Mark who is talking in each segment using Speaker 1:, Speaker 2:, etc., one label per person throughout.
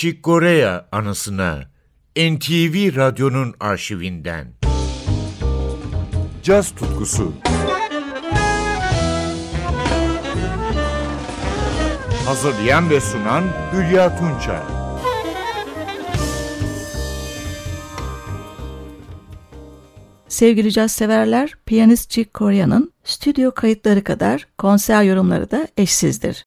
Speaker 1: Chick Corea anısına NTV Radyo'nun arşivinden.
Speaker 2: Caz tutkusu. Hazırlayan ve sunan Hülya Tunçay.
Speaker 3: Sevgili caz severler, piyanist Chick Corea'nın stüdyo kayıtları kadar konser yorumları da eşsizdir.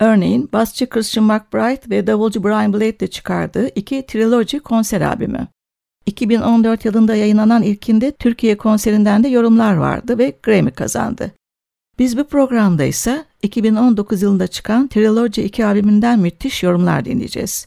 Speaker 3: Örneğin basçı Christian McBride ve davulcu Brian Blade çıkardığı iki Trilogy konser albümü. 2014 yılında yayınlanan ilkinde Türkiye konserinden de yorumlar vardı ve Grammy kazandı. Biz bu programda ise 2019 yılında çıkan Trilogy 2 albümünden müthiş yorumlar dinleyeceğiz.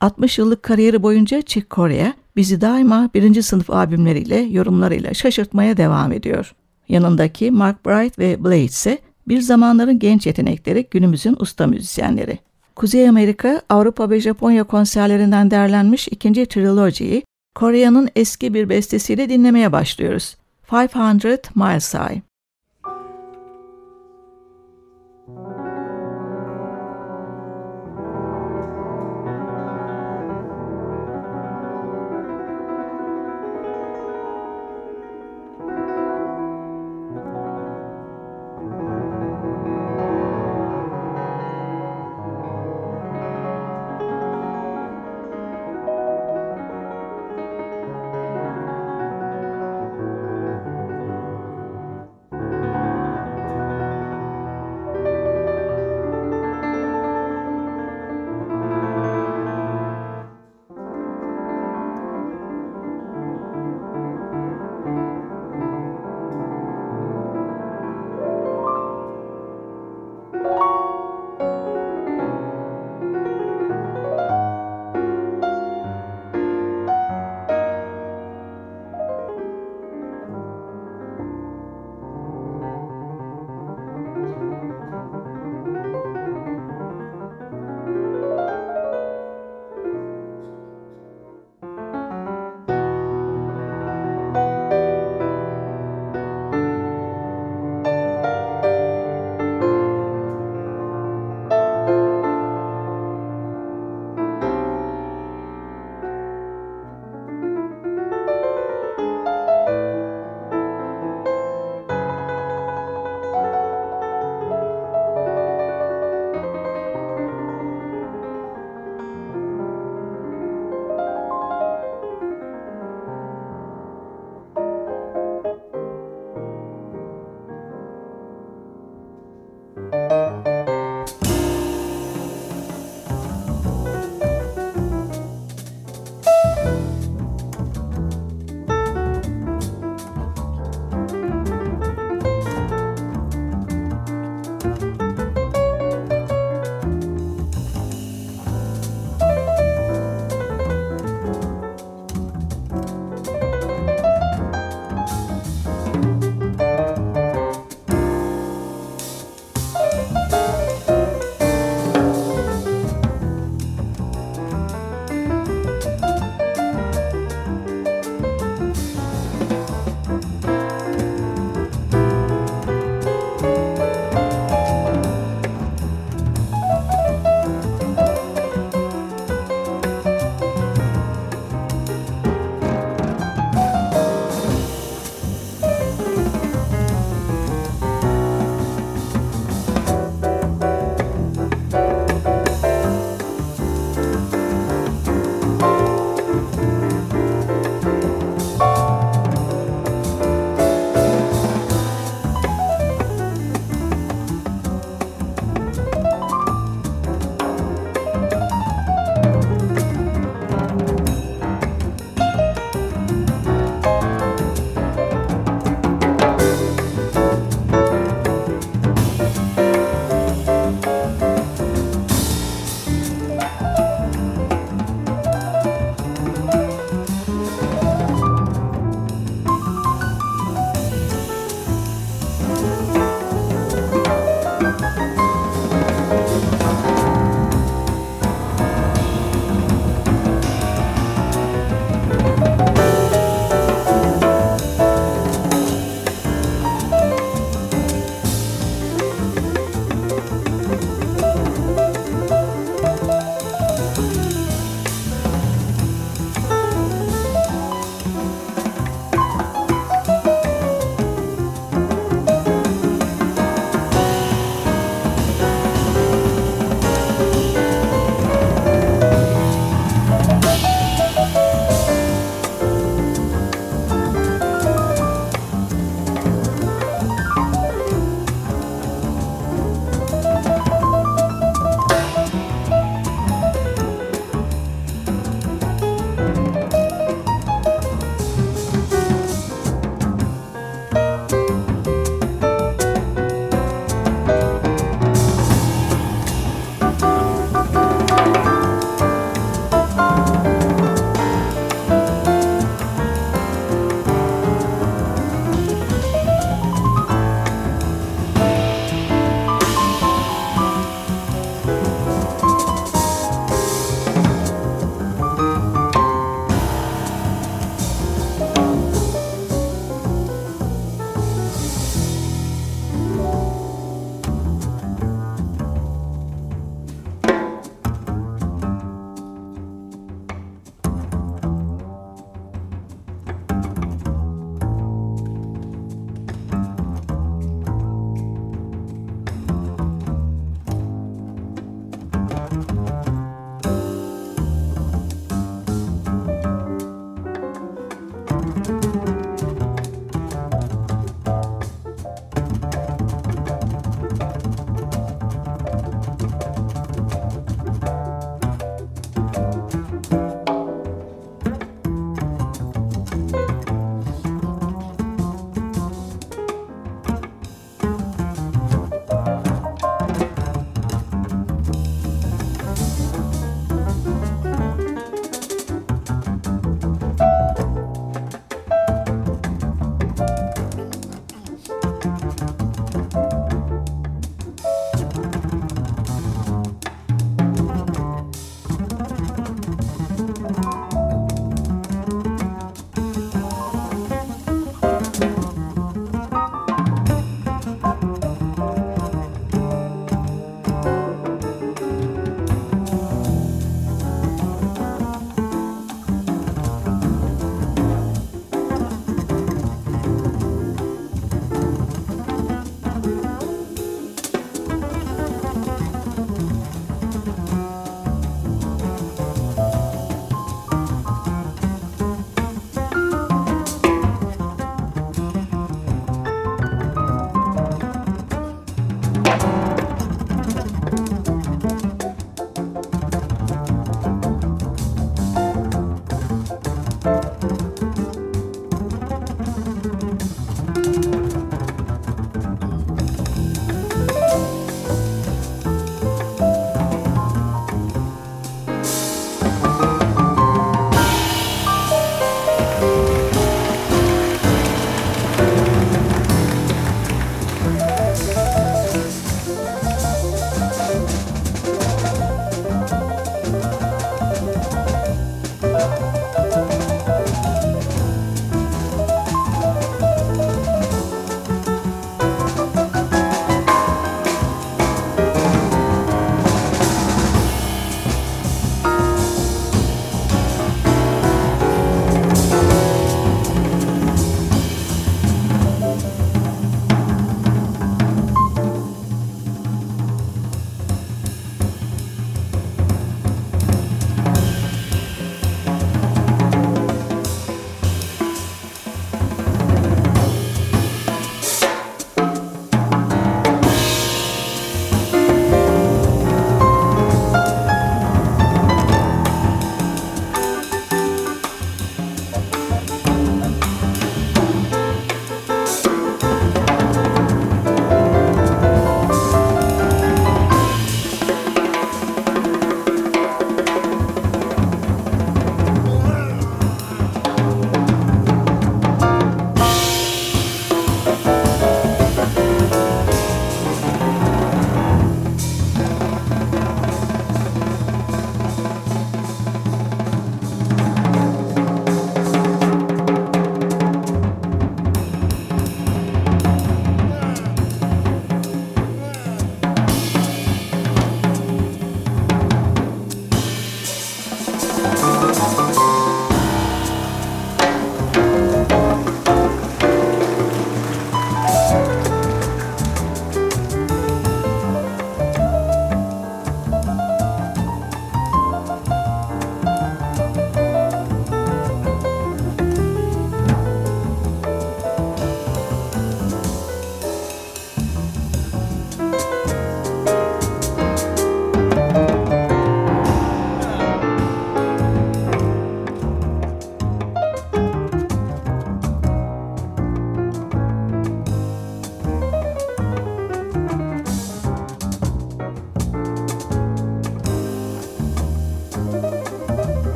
Speaker 3: 60 yıllık kariyeri boyunca Chick Corea bizi daima birinci sınıf albümleriyle, yorumlarıyla şaşırtmaya devam ediyor. Yanındaki Mark Bright ve Blade ise bir zamanların genç yetenekleri günümüzün usta müzisyenleri. Kuzey Amerika, Avrupa ve Japonya konserlerinden derlenmiş ikinci trilojiyi Kore'nin eski bir bestesiyle dinlemeye başlıyoruz. 500 Miles High.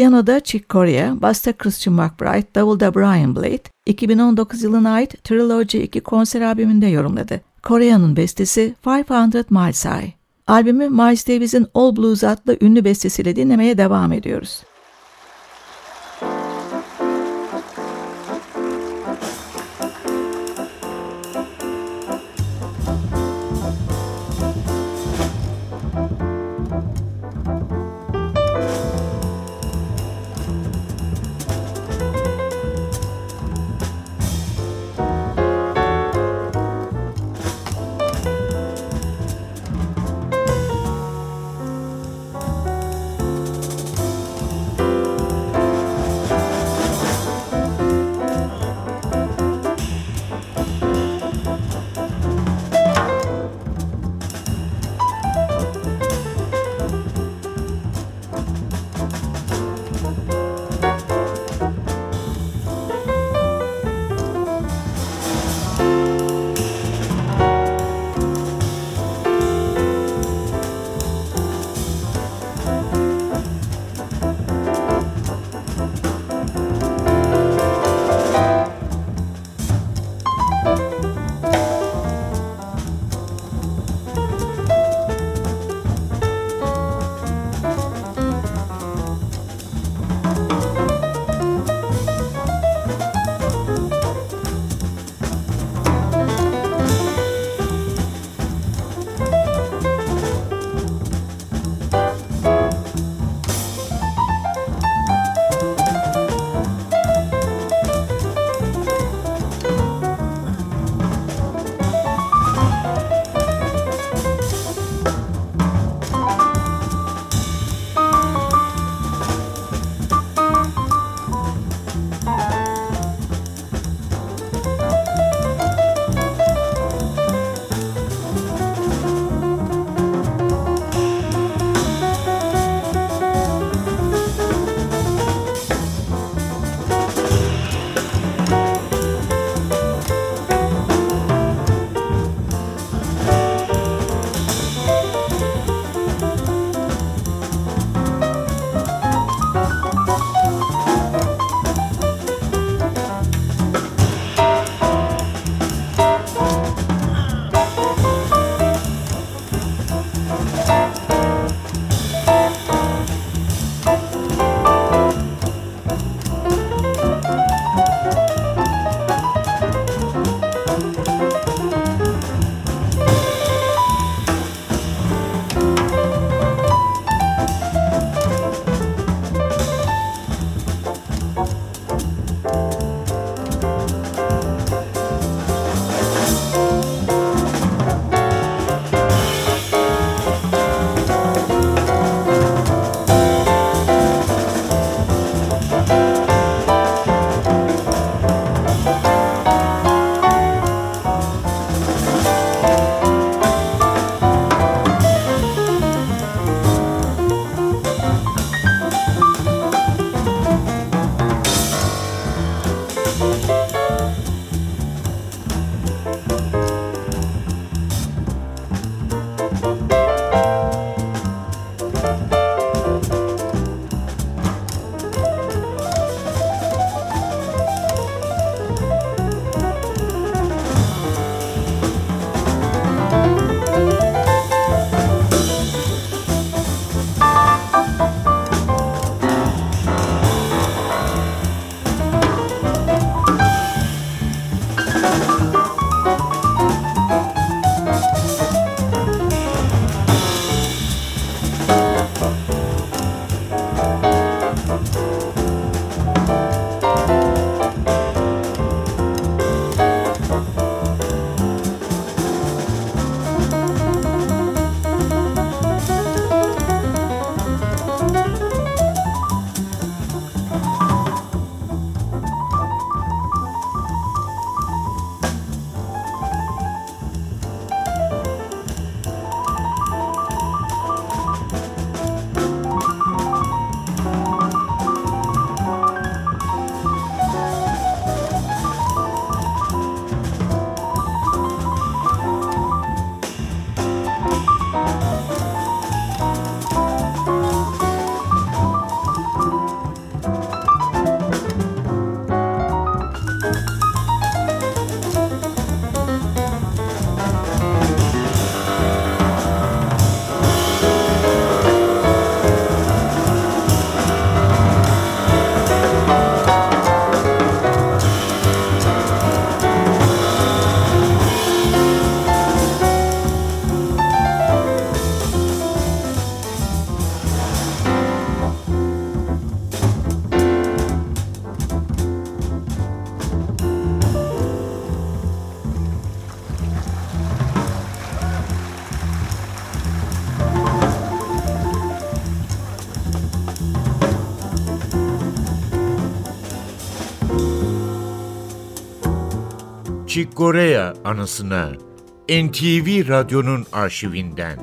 Speaker 3: Piyanoda Chick Corea, Basta Christian McBride, Davulda Brian Blade, 2019 yılına ait Trilogy 2 konser albümünde yorumladı. Corea'nın bestesi 500 Miles High. Albümü Miles Davis'in All Blues adlı ünlü bestesiyle dinlemeye devam ediyoruz.
Speaker 1: Chick Corea anısına NTV Radyo'nun arşivinden.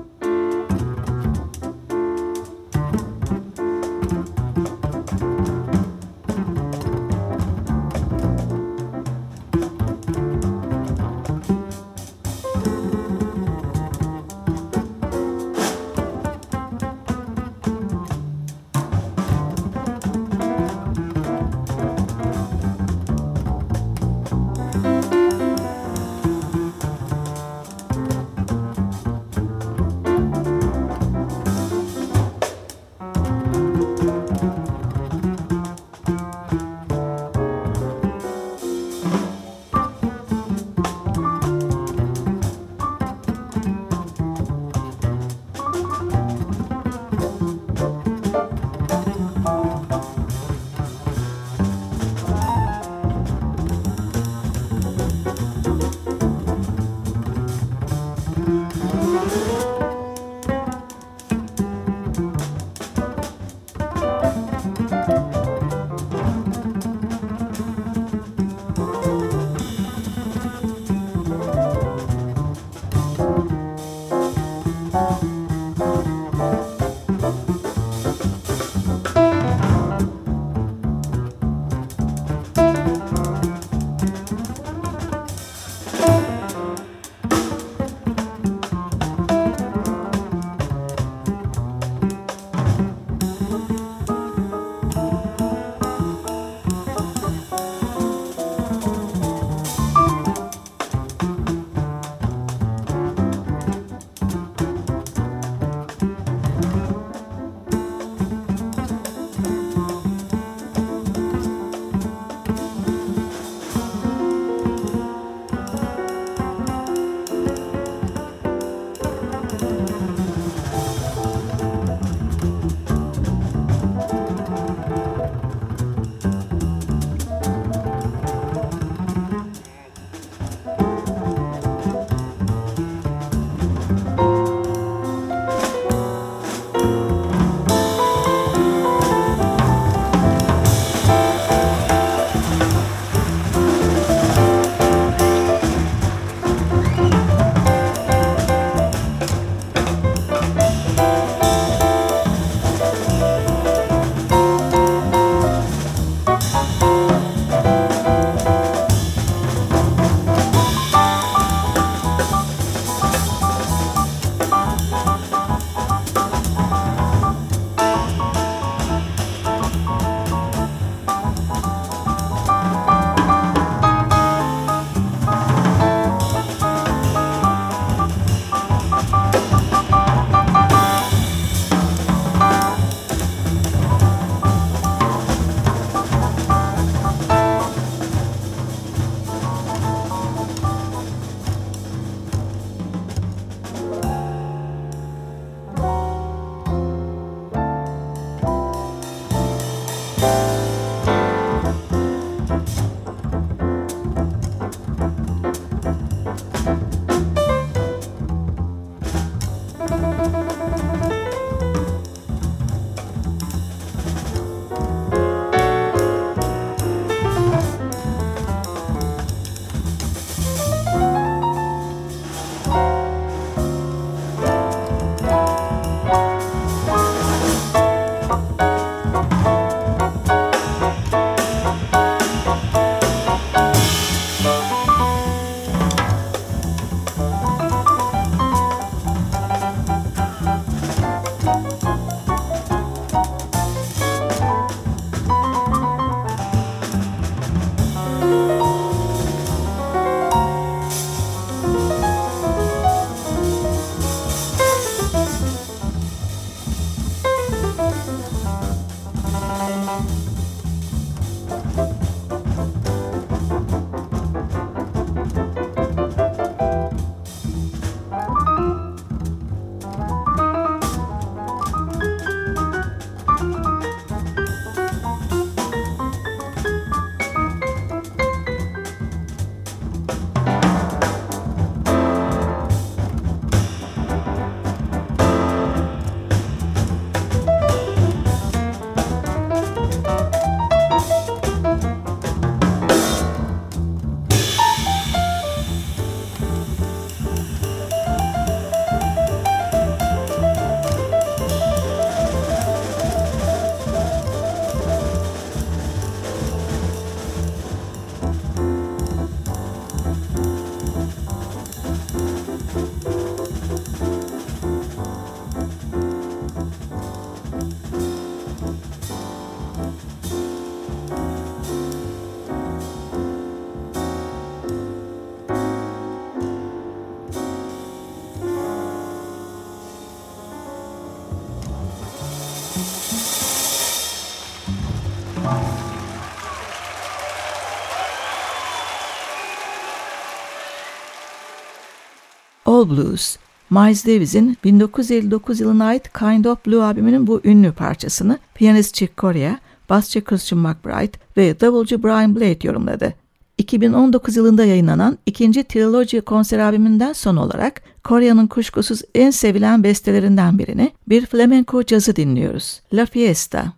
Speaker 3: All Blues, Miles Davis'in 1959 yılına ait Kind of Blue albümünün bu ünlü parçasını piyanist Chick Corea, basçı Christian McBride ve davulcu Brian Blade yorumladı. 2019 yılında yayınlanan ikinci Trilogy konser albümünden son olarak Korea'nın kuşkusuz en sevilen bestelerinden birini bir flamenco cazı dinliyoruz. La Fiesta.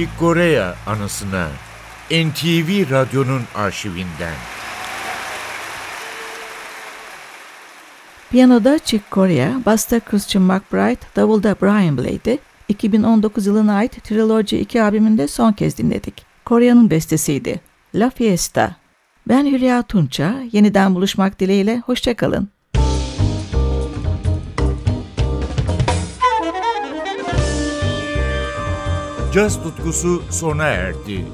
Speaker 1: Chick Corea anısına NTV Radyo'nun arşivinden.
Speaker 3: Piyanoda Chick Corea, basta Christian McBride, davulda Brian Blade'i 2019 yılına ait Trilogy 2 albümünde son kez dinledik. Corea'nın bestesiydi. La Fiesta. Ben Hülya Tunça. Yeniden buluşmak dileğiyle. Hoşçakalın.
Speaker 1: Caz tutkusu sona erdi.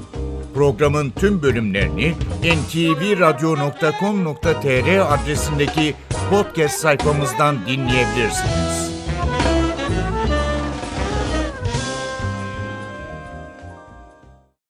Speaker 1: Programın tüm bölümlerini ntvradio.com.tr adresindeki podcast sayfamızdan dinleyebilirsiniz.